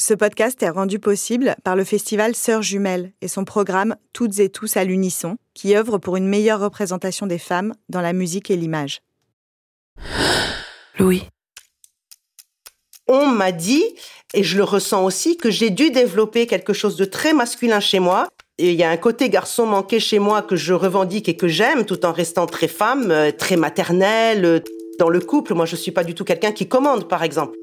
Ce podcast est rendu possible par le festival Sœurs Jumelles et son programme Toutes et tous à l'unisson, qui œuvre pour une meilleure représentation des femmes dans la musique et l'image. Louis. On m'a dit, et je le ressens aussi, que j'ai dû développer quelque chose de très masculin chez moi. Et il y a un côté garçon manqué chez moi que je revendique et que j'aime, tout en restant très femme, euh, très maternelle. Dans le couple, moi, je suis pas du tout quelqu'un qui commande, par exemple.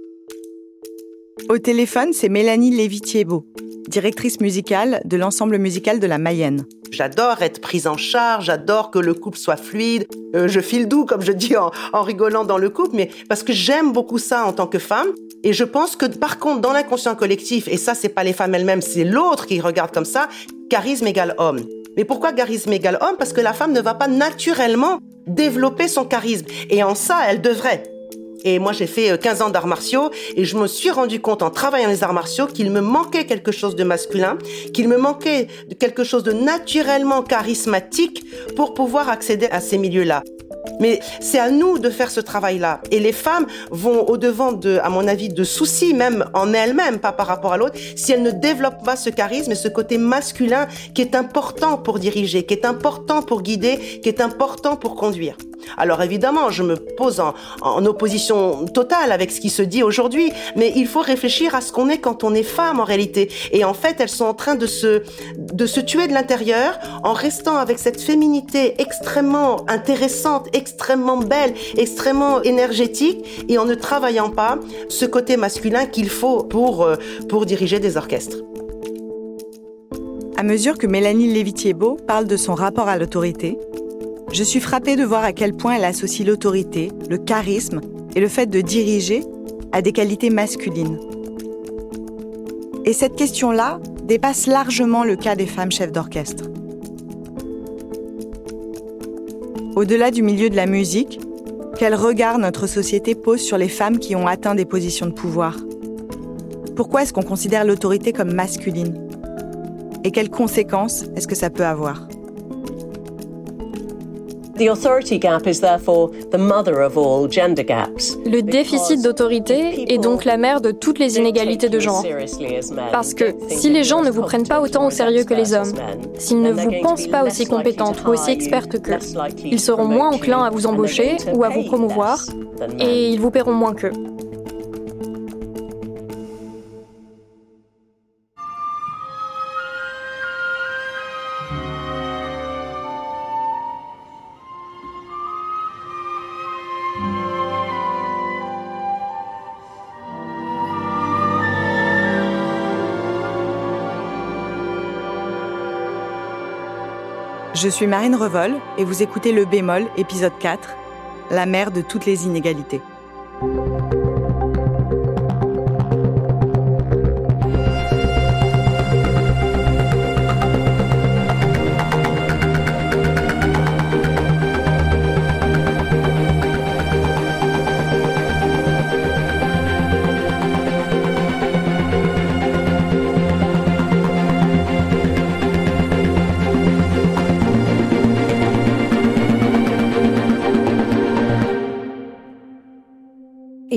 Au téléphone, c'est Mélanie Lévy-Thiebaud, directrice musicale de l'ensemble musical de la Mayenne. J'adore être prise en charge, j'adore que le couple soit fluide. Euh, je file doux, comme je dis en, rigolant dans le couple, mais parce que j'aime beaucoup ça en tant que femme. Et je pense que par contre, dans l'inconscient collectif, et ça, c'est pas les femmes elles-mêmes, c'est l'autre qui regarde comme ça, charisme égale homme. Mais pourquoi charisme égale homme? Parce que la femme ne va pas naturellement développer son charisme. Et en ça, elle devrait. Et moi, j'ai fait euh, 15 ans d'arts martiaux et je me suis rendu compte en travaillant les arts martiaux qu'il me manquait quelque chose de masculin, qu'il me manquait quelque chose de naturellement charismatique pour pouvoir accéder à ces milieux-là. Mais c'est à nous de faire ce travail-là. Et les femmes vont au-devant de, à mon avis, de soucis, même en elles-mêmes, pas par rapport à l'autre, si elles ne développent pas ce charisme et ce côté masculin qui est important pour diriger, qui est important pour guider, qui est important pour conduire. Alors évidemment, je me pose en, opposition totale avec ce qui se dit aujourd'hui, mais il faut réfléchir à ce qu'on est quand on est femme en réalité. Et en fait, elles sont en train de se, de se tuer de l'intérieur en restant avec cette féminité extrêmement intéressante, extrêmement belle, extrêmement énergétique et en ne travaillant pas ce côté masculin qu'il faut pour, euh, pour diriger des orchestres. À mesure que Mélanie Lévy-Thiebaud parle de son rapport à l'autorité, je suis frappée de voir à quel point elle associe l'autorité, le charisme et le fait de diriger à des qualités masculines. Et cette question-là dépasse largement le cas des femmes chefs d'orchestre. Au-delà du milieu de la musique, quel regard notre société pose sur les femmes qui ont atteint des positions de pouvoir? Pourquoi est-ce qu'on considère l'autorité comme masculine? Et quelles conséquences est-ce que ça peut avoir? Le déficit d'autorité est donc la mère de toutes les inégalités de genre. Parce que si les gens ne vous prennent pas autant au sérieux que les hommes, s'ils ne vous pensent pas aussi compétente ou aussi experte qu'eux, ils seront moins enclins à vous embaucher ou à vous promouvoir et ils vous paieront moins qu'eux. Je suis Marine Revol et vous écoutez Le Bémol, épisode 4, La mère de toutes les inégalités.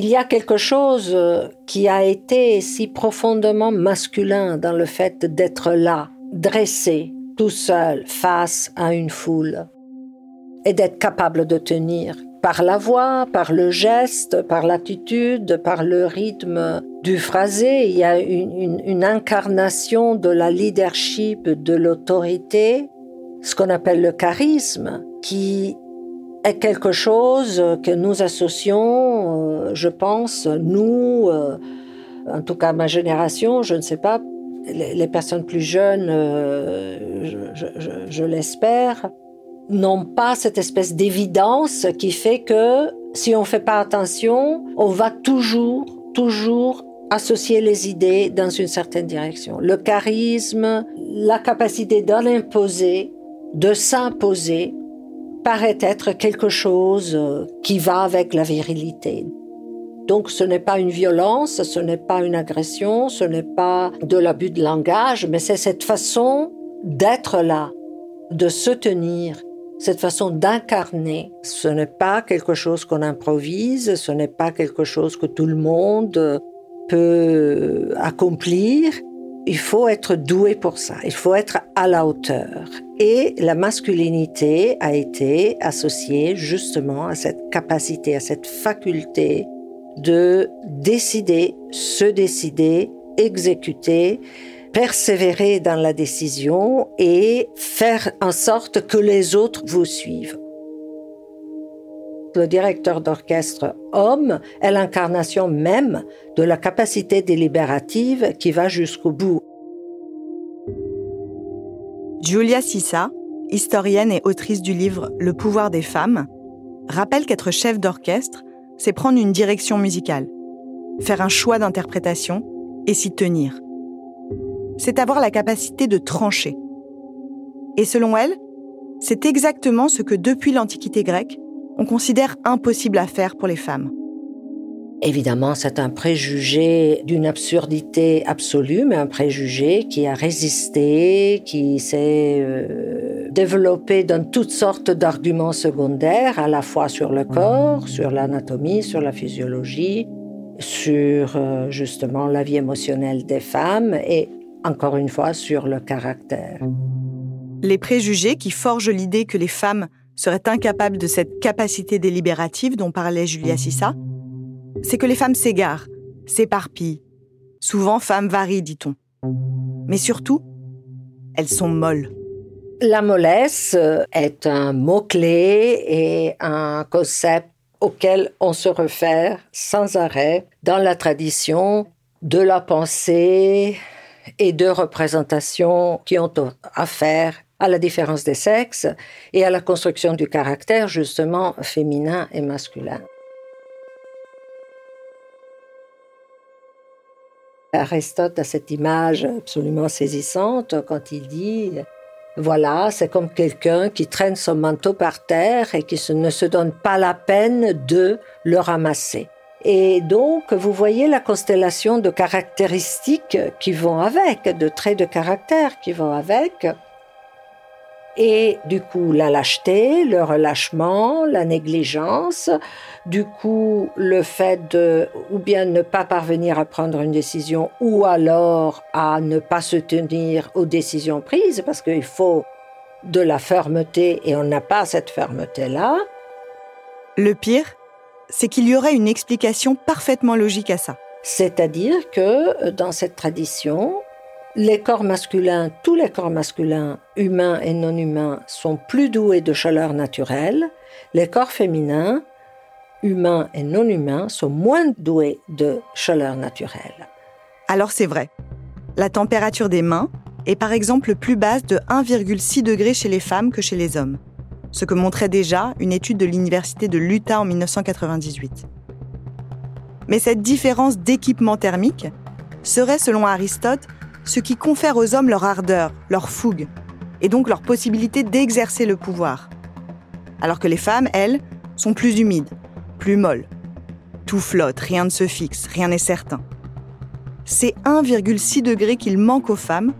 Il y a quelque chose euh, qui a été si profondément masculin dans le fait d'être là, dressé, tout seul, face à une foule, et d'être capable de tenir par la voix, par le geste, par l'attitude, par le rythme du phrasé. Il y a une, incarnation de la leadership, de l'autorité, ce qu'on appelle le charisme, qui est quelque chose que nous associons, euh, je pense, nous, euh, en tout cas ma génération, je ne sais pas, les, personnes plus jeunes, euh, je- je l'espère, n'ont pas cette espèce d'évidence qui fait que si on ne fait pas attention, on va toujours, toujours associer les idées dans une certaine direction. Le charisme, la capacité d'en imposer, de s'imposer, paraît être quelque chose euh, qui va avec la virilité. Donc ce n'est pas une violence, ce n'est pas une agression, ce n'est pas de l'abus de langage, mais c'est cette façon d'être là, de se tenir, cette façon d'incarner. Ce n'est pas quelque chose qu'on improvise, ce n'est pas quelque chose que tout le monde peut accomplir. Il faut être doué pour ça, il faut être à la hauteur. Et la masculinité a été associée justement à cette capacité, à cette faculté de décider, se décider, exécuter, persévérer dans la décision et faire en sorte que les autres vous suivent. Directeur d'orchestre homme est l'incarnation même de la capacité délibérative qui va jusqu'au bout. Julia Sissa, historienne et autrice du livre Le pouvoir des femmes, rappelle qu'être chef d'orchestre, c'est prendre une direction musicale, faire un choix d'interprétation et s'y tenir c'est avoir la capacité de trancher. Et selon elle, c'est exactement ce que depuis l'Antiquité grecque, on considère impossible à faire pour les femmes. Évidemment, c'est un préjugé d'une absurdité absolue, mais un préjugé qui a résisté, qui s'est euh, développé dans toutes sortes d'arguments secondaires, à la fois sur le corps, sur l'anatomie, sur la physiologie, sur euh, justement la vie émotionnelle des femmes et encore une fois, sur le caractère. Les préjugés qui forgent l'idée que les femmes seraient incapables de cette capacité délibérative dont parlait Julia Sissa, c'est que les femmes s'égarent, s'éparpillent. Souvent, femmes varient, dit-on. Mais surtout, elles sont molles. La mollesse est un mot-clé et un concept auquel on se réfère sans arrêt dans la tradition de la pensée, et de représentations qui ont affaire à la différence des sexes et à la construction du caractère justement féminin et masculin. Aristote a cette image absolument saisissante quand il dit voilà, c'est comme quelqu'un qui traîne son manteau par terre et qui ne se donne pas la peine de le ramasser. Et donc, vous voyez la constellation de caractéristiques qui vont avec, de traits de caractère qui vont avec. Et du coup, la lâcheté, le relâchement, la négligence, du coup, le fait de ou bien ne pas parvenir à prendre une décision ou alors à ne pas se tenir aux décisions prises parce qu'il faut de la fermeté et on n'a pas cette fermeté-là. Le pire, c'est qu'il y aurait une explication parfaitement logique à ça. C'est-à-dire que dans cette tradition, les corps masculins, tous les corps masculins, humains et non humains, sont plus doués de chaleur naturelle. Les corps féminins, humains et non humains, sont moins doués de chaleur naturelle. Alors c'est vrai. La température des mains est par exemple plus basse de 1,6 degré chez les femmes que chez les hommes ce que montrait déjà une étude de l'Université de l'Utah en 1998. Mais cette différence d'équipement thermique serait, selon Aristote, ce qui confère aux hommes leur ardeur, leur fougue, et donc leur possibilité d'exercer le pouvoir. Alors que les femmes, elles, sont plus humides, plus molles. Tout flotte, rien ne se fixe, rien n'est certain. C'est 1,6 degré qu'il manque aux femmes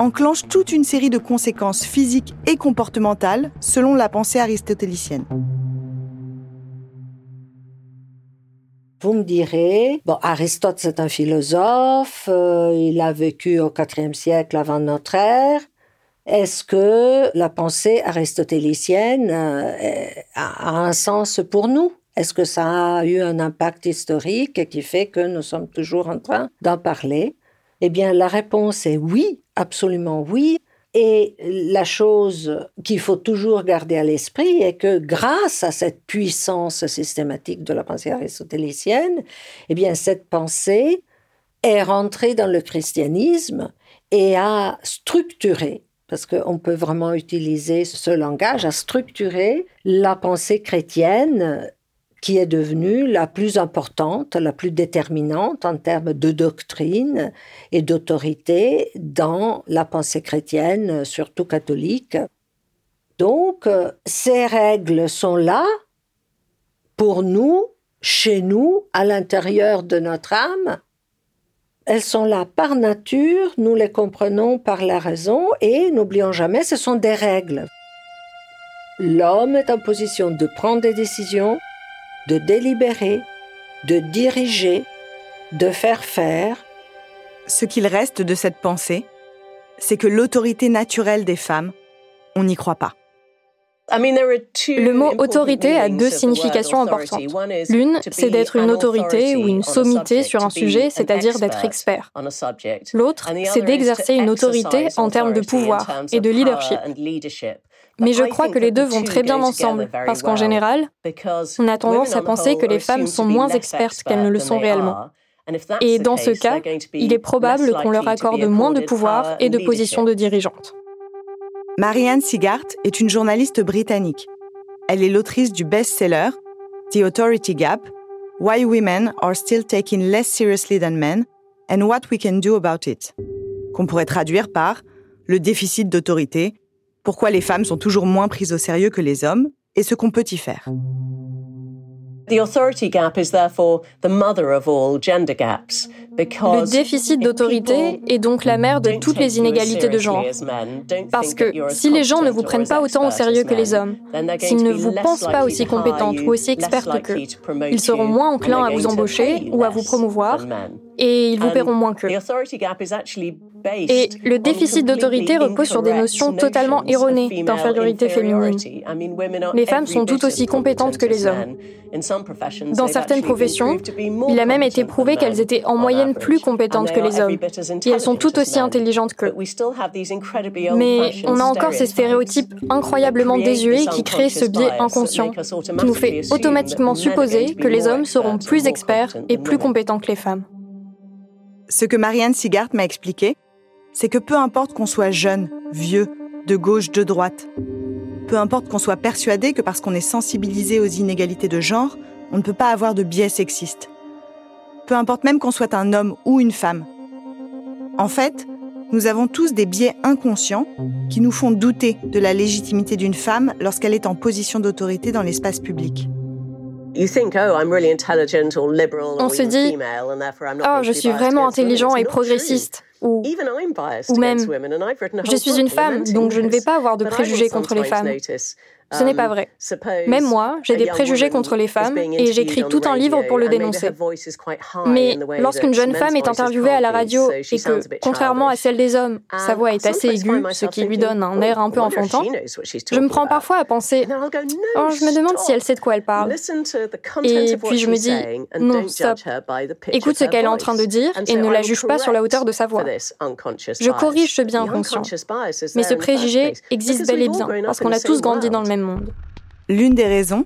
enclenche toute une série de conséquences physiques et comportementales selon la pensée aristotélicienne. Vous me direz, bon, Aristote c'est un philosophe, euh, il a vécu au IVe siècle avant notre ère. Est-ce que la pensée aristotélicienne euh, a un sens pour nous? Est-ce que ça a eu un impact historique qui fait que nous sommes toujours en train d'en parler? Eh bien, la réponse est oui, Absolument oui. Et la chose qu'il faut toujours garder à l'esprit est que grâce à cette puissance systématique de la pensée aristotélicienne, eh bien cette pensée est rentrée dans le christianisme et a structuré, parce qu'on peut vraiment utiliser ce langage, a structuré la pensée chrétienne qui est devenue la plus importante, la plus déterminante en termes de doctrine et d'autorité dans la pensée chrétienne, surtout catholique. Donc, ces règles sont là pour nous, chez nous, à l'intérieur de notre âme. Elles sont là par nature, nous les comprenons par la raison et n'oublions jamais, ce sont des règles. L'homme est en position de prendre des décisions, de délibérer, de diriger, de faire faire. Ce qu'il reste de cette pensée, c'est que l'autorité naturelle des femmes, on n'y croit pas. Le mot autorité a deux significations importantes. L'une, c'est d'être une autorité ou une sommité sur un sujet, c'est-à-dire d'être expert. L'autre, c'est d'exercer une autorité en termes de pouvoir et de leadership. Mais je crois que les deux vont très bien ensemble, parce qu'en général, on a tendance à penser que les femmes sont moins expertes qu'elles ne le sont réellement. Et dans ce cas, il est probable qu'on leur accorde moins de pouvoir et de positions de dirigeante. Marianne Sigart est une journaliste britannique. Elle est l'autrice du best-seller The Authority Gap, Why Women Are Still Taken Less Seriously Than Men and What We Can Do About It, qu'on pourrait traduire par Le déficit d'autorité, pourquoi les femmes sont toujours moins prises au sérieux que les hommes et ce qu'on peut y faire. Le déficit d'autorité est donc la mère de toutes les inégalités de genre. Parce que si les gens ne vous prennent pas autant au sérieux que les hommes, s'ils ne vous pensent pas aussi compétente ou aussi experte qu'eux, ils seront moins enclins à vous embaucher ou à vous promouvoir et ils vous paieront moins qu'eux. Et le déficit d'autorité repose sur des notions totalement erronées d'infériorité féminine. Les femmes sont tout aussi compétentes que les hommes. Dans certaines professions, il a même été prouvé qu'elles étaient en moyenne plus compétentes que les hommes. Et elles sont tout aussi intelligentes qu'eux. Mais on a encore ces stéréotypes incroyablement désuets qui créent ce biais inconscient, qui nous fait automatiquement supposer que les hommes seront plus experts et plus compétents que les femmes. Ce que Marianne Sigart m'a expliqué, c'est que peu importe qu'on soit jeune, vieux, de gauche, de droite, peu importe qu'on soit persuadé que parce qu'on est sensibilisé aux inégalités de genre, on ne peut pas avoir de biais sexistes. Peu importe même qu'on soit un homme ou une femme. En fait, nous avons tous des biais inconscients qui nous font douter de la légitimité d'une femme lorsqu'elle est en position d'autorité dans l'espace public. On se dit, oh, je suis vraiment intelligent et progressiste. Ou, ou même, je suis une femme, donc je ne vais pas avoir de préjugés contre les femmes. Ce n'est pas um, vrai. Même moi, j'ai des préjugés contre les femmes et j'écris tout un livre pour le dénoncer. Mais lorsqu'une jeune femme est interviewée à la radio et que, contrairement à celle des hommes, sa voix est assez aiguë, ce qui lui donne un air un peu enfantin, je me prends parfois à penser oh, je me demande si elle sait de quoi elle parle. Et puis je me dis non, stop. Écoute ce qu'elle est en train de dire et ne la juge pas sur la hauteur de sa voix. Je corrige ce bien inconscient. Mais ce préjugé existe bel et bien parce qu'on a tous grandi dans le même monde. L'une des raisons,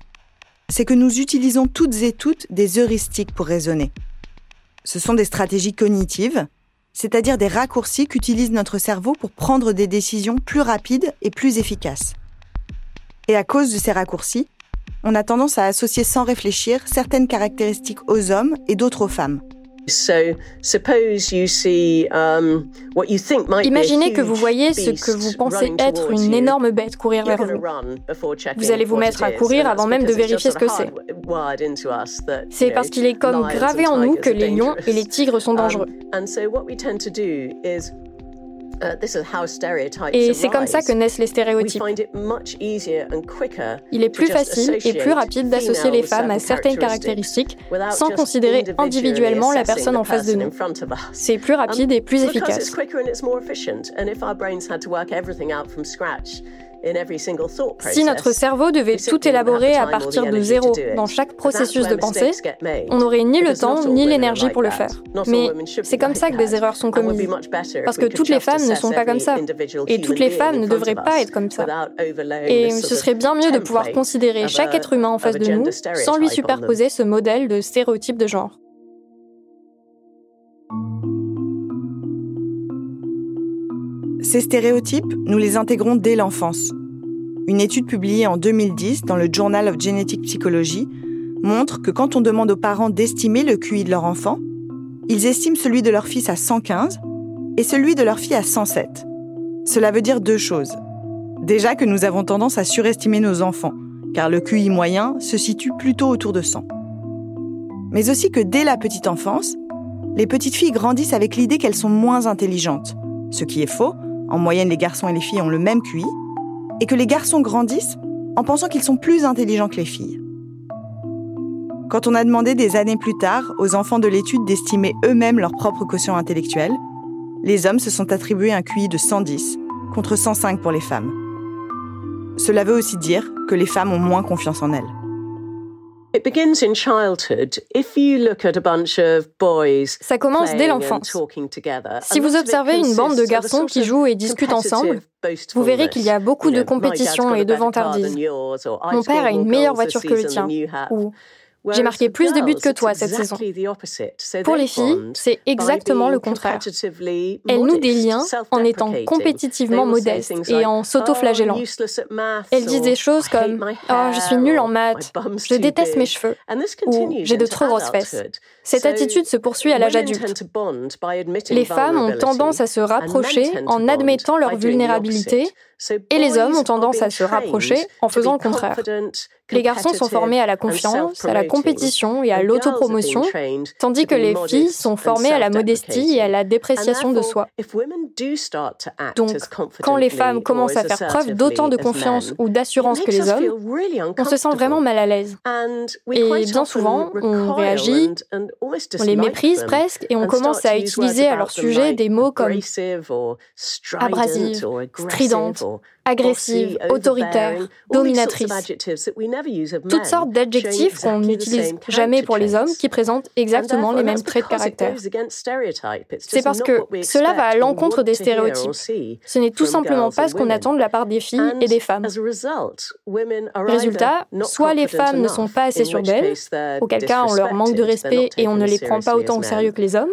c'est que nous utilisons toutes et toutes des heuristiques pour raisonner. Ce sont des stratégies cognitives, c'est-à-dire des raccourcis qu'utilise notre cerveau pour prendre des décisions plus rapides et plus efficaces. Et à cause de ces raccourcis, on a tendance à associer sans réfléchir certaines caractéristiques aux hommes et d'autres aux femmes. Imaginez que vous voyez ce que vous pensez être une énorme bête courir vers vous. Vous allez vous mettre à courir avant même de vérifier ce que c'est. C'est parce qu'il est comme gravé en nous que les lions et les tigres sont dangereux. Uh, et c'est comme ça que naissent les stéréotypes. Il est plus facile et plus rapide d'associer les femmes à certaines caractéristiques sans considérer individuellement la personne en face de nous. C'est plus rapide et plus efficace. Si notre cerveau devait tout élaborer à partir de zéro dans chaque processus de pensée, on n'aurait ni le temps ni l'énergie pour le faire. Mais c'est comme ça que des erreurs sont commises. Parce que toutes les femmes ne sont pas comme ça. Et toutes les femmes ne devraient pas être comme ça. Et ce serait bien mieux de pouvoir considérer chaque être humain en face de nous sans lui superposer ce modèle de stéréotype de genre. Ces stéréotypes, nous les intégrons dès l'enfance. Une étude publiée en 2010 dans le Journal of Genetic Psychology montrent que quand on demande aux parents d'estimer le QI de leur enfant, ils estiment celui de leur fils à 115 et celui de leur fille à 107. Cela veut dire deux choses. Déjà que nous avons tendance à surestimer nos enfants, car le QI moyen se situe plutôt autour de 100. Mais aussi que dès la petite enfance, les petites filles grandissent avec l'idée qu'elles sont moins intelligentes, ce qui est faux, en moyenne les garçons et les filles ont le même QI, et que les garçons grandissent en pensant qu'ils sont plus intelligents que les filles. Quand on a demandé des années plus tard aux enfants de l'étude d'estimer eux-mêmes leur propre quotient intellectuel, les hommes se sont attribués un QI de 110 contre 105 pour les femmes. Cela veut aussi dire que les femmes ont moins confiance en elles. Ça commence dès l'enfance. Si vous observez une bande de garçons qui jouent et discutent ensemble, vous verrez qu'il y a beaucoup de compétition et de vantardise. Mon père a une meilleure voiture que le tien, ou j'ai marqué plus de buts que toi cette saison. Pour les filles, c'est exactement le contraire. Elles nouent des liens en étant compétitivement modestes et en s'auto-flagellant. Elles disent des choses comme Oh, je suis nulle en maths, je déteste mes cheveux, ou j'ai de trop grosses fesses. Cette attitude se poursuit à l'âge adulte. Les femmes ont tendance à se rapprocher en admettant leur vulnérabilité et les hommes ont tendance à se rapprocher en faisant le contraire. Les garçons sont formés à la confiance, à la compétition et à l'autopromotion, tandis que les filles sont formées à la modestie et à la dépréciation de soi. Donc, quand les femmes commencent à faire preuve d'autant de confiance ou d'assurance que les hommes, on se sent vraiment mal à l'aise. Et bien souvent, on réagit, on les méprise presque et on commence à utiliser à leur sujet des mots comme abrasive, stridente, agressive, autoritaire, dominatrice. Toutes sortes d'adjectifs qu'on n'utilise jamais pour les hommes qui présentent exactement les mêmes traits de caractère. C'est parce que cela va à l'encontre des stéréotypes. Ce n'est tout simplement pas ce qu'on attend de la part des filles et des femmes. Résultat, soit les femmes ne sont pas assez sûres d'elles, auquel cas on leur manque de respect et on ne les prend pas autant au sérieux que les hommes,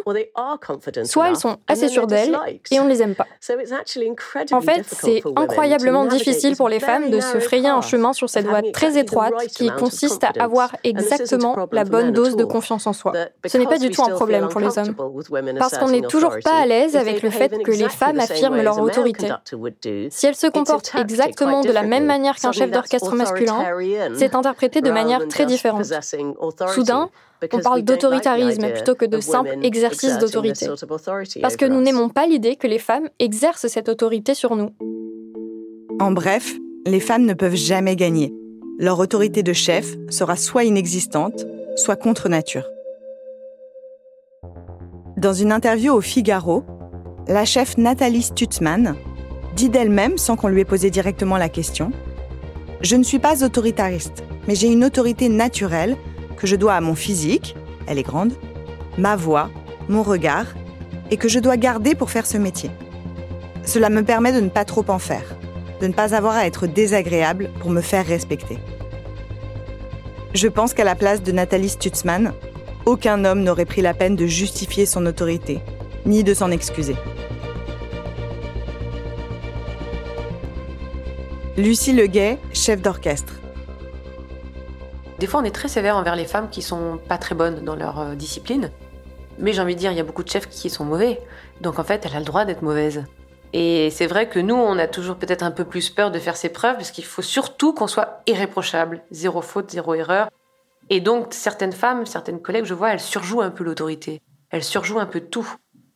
soit elles sont assez sûres d'elles et on ne les aime pas. En fait, c'est incroyablement difficile pour les femmes de se frayer un chemin sur cette voie très étroite qui consiste à avoir exactement la bonne dose de confiance en soi. Ce n'est pas du tout un problème pour les hommes, parce qu'on n'est toujours pas à l'aise avec le fait que les femmes affirment leur autorité. Si elles se comportent exactement de la même manière qu'un chef d'orchestre masculin, c'est interprété de manière très différente. Soudain, on parle d'autoritarisme plutôt que de simple exercice d'autorité. Parce que nous n'aimons pas l'idée que les femmes exercent cette autorité sur nous. En bref, les femmes ne peuvent jamais gagner. Leur autorité de chef sera soit inexistante, soit contre nature. Dans une interview au Figaro, la chef Nathalie Stutzmann dit d'elle-même, sans qu'on lui ait posé directement la question, Je ne suis pas autoritariste, mais j'ai une autorité naturelle que je dois à mon physique, elle est grande, ma voix, mon regard, et que je dois garder pour faire ce métier. Cela me permet de ne pas trop en faire de ne pas avoir à être désagréable pour me faire respecter. Je pense qu'à la place de Nathalie Stutzmann, aucun homme n'aurait pris la peine de justifier son autorité, ni de s'en excuser. Lucie Leguet, chef d'orchestre. Des fois, on est très sévère envers les femmes qui sont pas très bonnes dans leur euh, discipline. Mais j'ai envie de dire, il y a beaucoup de chefs qui sont mauvais. Donc en fait, elle a le droit d'être mauvaise. Et c'est vrai que nous, on a toujours peut-être un peu plus peur de faire ses preuves parce qu'il faut surtout qu'on soit irréprochable, zéro faute, zéro erreur. Et donc, certaines femmes, certaines collègues, je vois, elles surjouent un peu l'autorité. Elles surjouent un peu tout.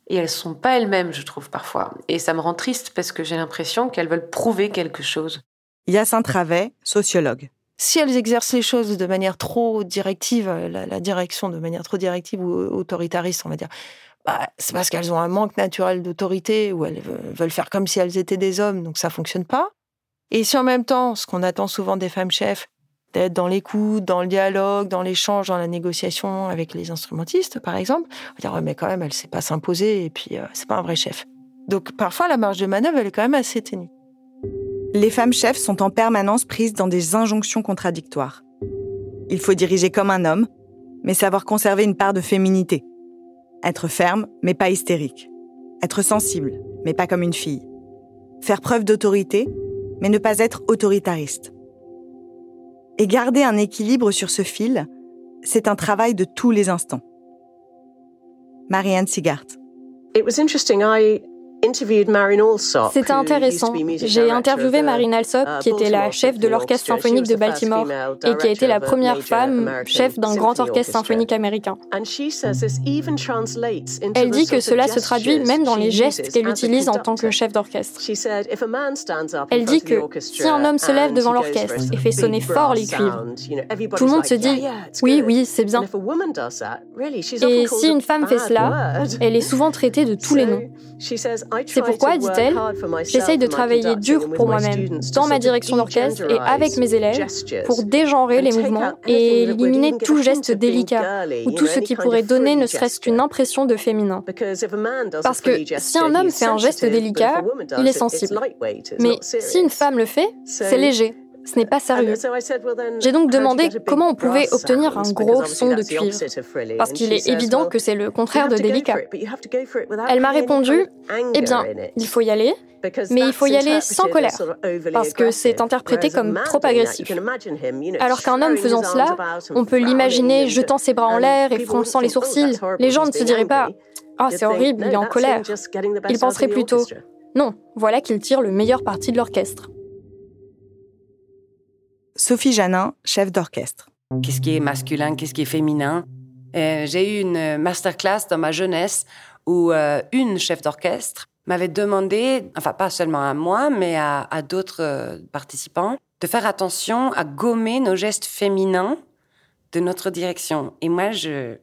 Et elles sont pas elles-mêmes, je trouve, parfois. Et ça me rend triste parce que j'ai l'impression qu'elles veulent prouver quelque chose. Yacine Travet, sociologue. Si elles exercent les choses de manière trop directive, la, la direction de manière trop directive ou autoritariste, on va dire, bah, c'est parce qu'elles ont un manque naturel d'autorité ou elles veulent faire comme si elles étaient des hommes, donc ça fonctionne pas. Et si en même temps, ce qu'on attend souvent des femmes chefs, d'être dans l'écoute, dans le dialogue, dans l'échange, dans la négociation avec les instrumentistes, par exemple, on va dire ouais, mais quand même, elle sait pas s'imposer et puis euh, c'est pas un vrai chef. Donc parfois, la marge de manœuvre, elle est quand même assez ténue. Les femmes chefs sont en permanence prises dans des injonctions contradictoires. Il faut diriger comme un homme, mais savoir conserver une part de féminité. Être ferme, mais pas hystérique. Être sensible, mais pas comme une fille. Faire preuve d'autorité, mais ne pas être autoritariste. Et garder un équilibre sur ce fil, c'est un travail de tous les instants. Marianne Sigart. It c'était intéressant. J'ai interviewé Marine Alsop, uh, qui était la chef de l'orchestre symphonique de Baltimore et qui a été la première femme chef d'un grand orchestre symphonique américain. Elle dit que cela se traduit même dans les gestes qu'elle utilise en tant que chef d'orchestre. Elle dit que si un homme se lève devant l'orchestre et fait sonner fort les cuivres, tout le monde se dit oui, oui, c'est bien. Et si une femme fait cela, elle est souvent traitée de tous les noms. C'est pourquoi, dit-elle, j'essaye de travailler dur pour moi-même, dans ma direction d'orchestre et avec mes élèves, pour dégenrer les mouvements et éliminer tout geste délicat ou tout ce qui pourrait donner ne serait-ce qu'une impression de féminin. Parce que si un homme fait un geste délicat, il est sensible. Mais si une femme le fait, c'est léger. Ce n'est pas sérieux. J'ai donc demandé comment on pouvait obtenir un gros son de cuivre, parce qu'il est évident que c'est le contraire de délicat. Elle m'a répondu, eh bien, il faut y aller, mais il faut y aller sans colère, parce que c'est interprété comme trop agressif. Alors qu'un homme faisant cela, on peut l'imaginer jetant ses bras en l'air et fronçant les sourcils. Les gens ne se diraient pas ⁇ Ah, c'est horrible, il est en colère ⁇ Ils penseraient plutôt ⁇ Non, voilà qu'il tire le meilleur parti de l'orchestre. Sophie Janin, chef d'orchestre. Qu'est-ce qui est masculin, qu'est-ce qui est féminin? Euh, J'ai eu une masterclass dans ma jeunesse où euh, une chef d'orchestre m'avait demandé, enfin pas seulement à moi, mais à, d'autres euh, participants, de faire attention à gommer nos gestes féminins de notre direction. Et moi, je,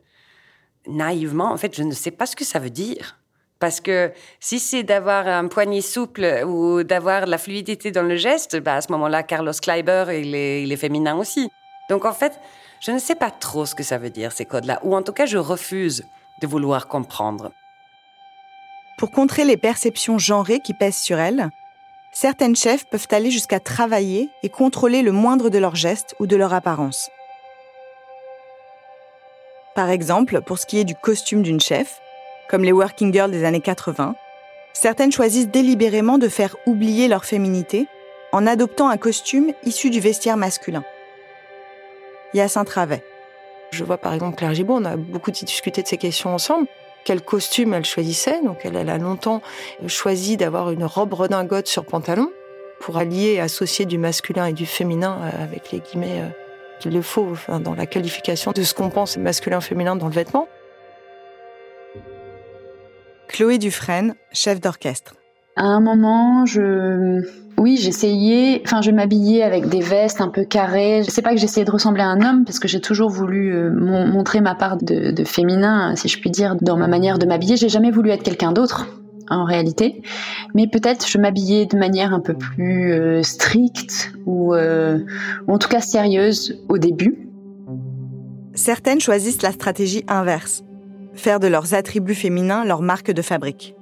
naïvement, en fait, je ne sais pas ce que ça veut dire. Parce que si c'est d'avoir un poignet souple ou d'avoir la fluidité dans le geste, bah à ce moment-là, Carlos Kleiber, est, il est féminin aussi. Donc en fait, je ne sais pas trop ce que ça veut dire, ces codes-là. Ou en tout cas, je refuse de vouloir comprendre. Pour contrer les perceptions genrées qui pèsent sur elles, certaines chefs peuvent aller jusqu'à travailler et contrôler le moindre de leurs gestes ou de leur apparence. Par exemple, pour ce qui est du costume d'une chef, comme les working girls des années 80, certaines choisissent délibérément de faire oublier leur féminité en adoptant un costume issu du vestiaire masculin. Yacinthe Travet. Je vois par exemple Claire Gibault, on a beaucoup discuté de ces questions ensemble. Quel costume elle choisissait? Donc elle, a longtemps choisi d'avoir une robe redingote sur pantalon pour allier et associer du masculin et du féminin euh, avec les guillemets euh, qu'il le faut dans la qualification de ce qu'on pense masculin-féminin dans le vêtement. Chloé Dufresne, chef d'orchestre. À un moment, je, oui, j'essayais, enfin, je m'habillais avec des vestes un peu carrées. Je sais pas que j'essayais de ressembler à un homme parce que j'ai toujours voulu euh, montrer ma part de, féminin, si je puis dire, dans ma manière de m'habiller. J'ai jamais voulu être quelqu'un d'autre en réalité, mais peut-être je m'habillais de manière un peu plus euh, stricte ou, euh, ou en tout cas sérieuse au début. Certaines choisissent la stratégie inverse faire de leurs attributs féminins leur marque de fabrique.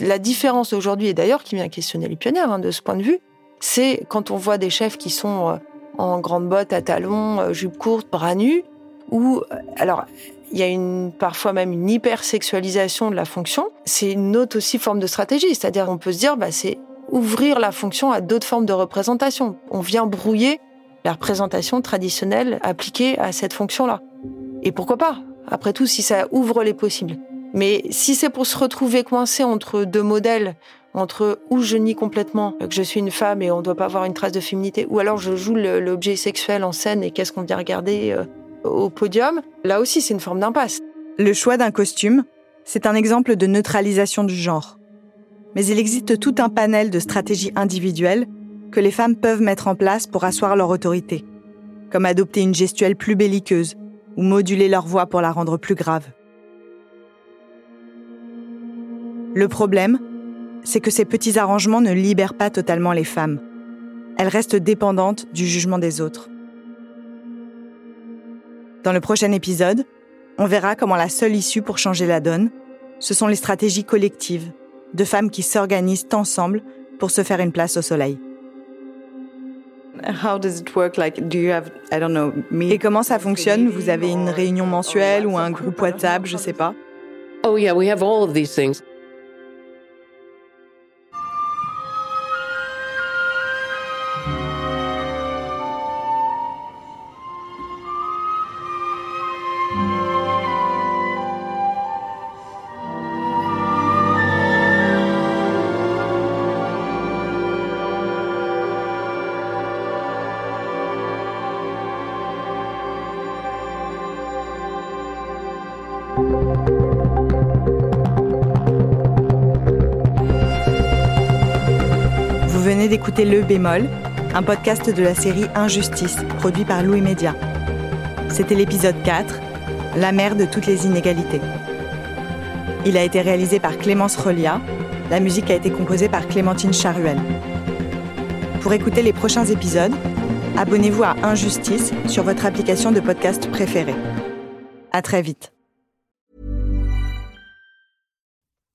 La différence aujourd'hui, et d'ailleurs qui vient questionner les pionnières hein, de ce point de vue, c'est quand on voit des chefs qui sont euh, en grandes bottes à talons, euh, jupe courte, bras nus, ou euh, alors il y a une parfois même une hypersexualisation de la fonction. C'est une autre aussi forme de stratégie, c'est-à-dire on peut se dire bah c'est ouvrir la fonction à d'autres formes de représentation. On vient brouiller la représentation traditionnelle appliquée à cette fonction-là. Et pourquoi pas? Après tout, si ça ouvre les possibles. Mais si c'est pour se retrouver coincé entre deux modèles, entre où je nie complètement que je suis une femme et on ne doit pas avoir une trace de féminité, ou alors je joue l'objet sexuel en scène et qu'est-ce qu'on vient regarder euh, au podium, là aussi c'est une forme d'impasse. Le choix d'un costume, c'est un exemple de neutralisation du genre. Mais il existe tout un panel de stratégies individuelles que les femmes peuvent mettre en place pour asseoir leur autorité, comme adopter une gestuelle plus belliqueuse, ou moduler leur voix pour la rendre plus grave. Le problème, c'est que ces petits arrangements ne libèrent pas totalement les femmes. Elles restent dépendantes du jugement des autres. Dans le prochain épisode, on verra comment la seule issue pour changer la donne, ce sont les stratégies collectives de femmes qui s'organisent ensemble pour se faire une place au soleil. How does it work? Like, do you have, I don't know, me? Et comment ça fonctionne Vous avez une réunion mensuelle ou un groupe WhatsApp, je sais pas. Oh yeah, we have all of these things. Venez d'écouter Le Bémol, un podcast de la série Injustice, produit par Louis Média. C'était l'épisode 4, La mère de toutes les inégalités. Il a été réalisé par Clémence Relia. La musique a été composée par Clémentine Charuel. Pour écouter les prochains épisodes, abonnez-vous à Injustice sur votre application de podcast préférée. À très vite.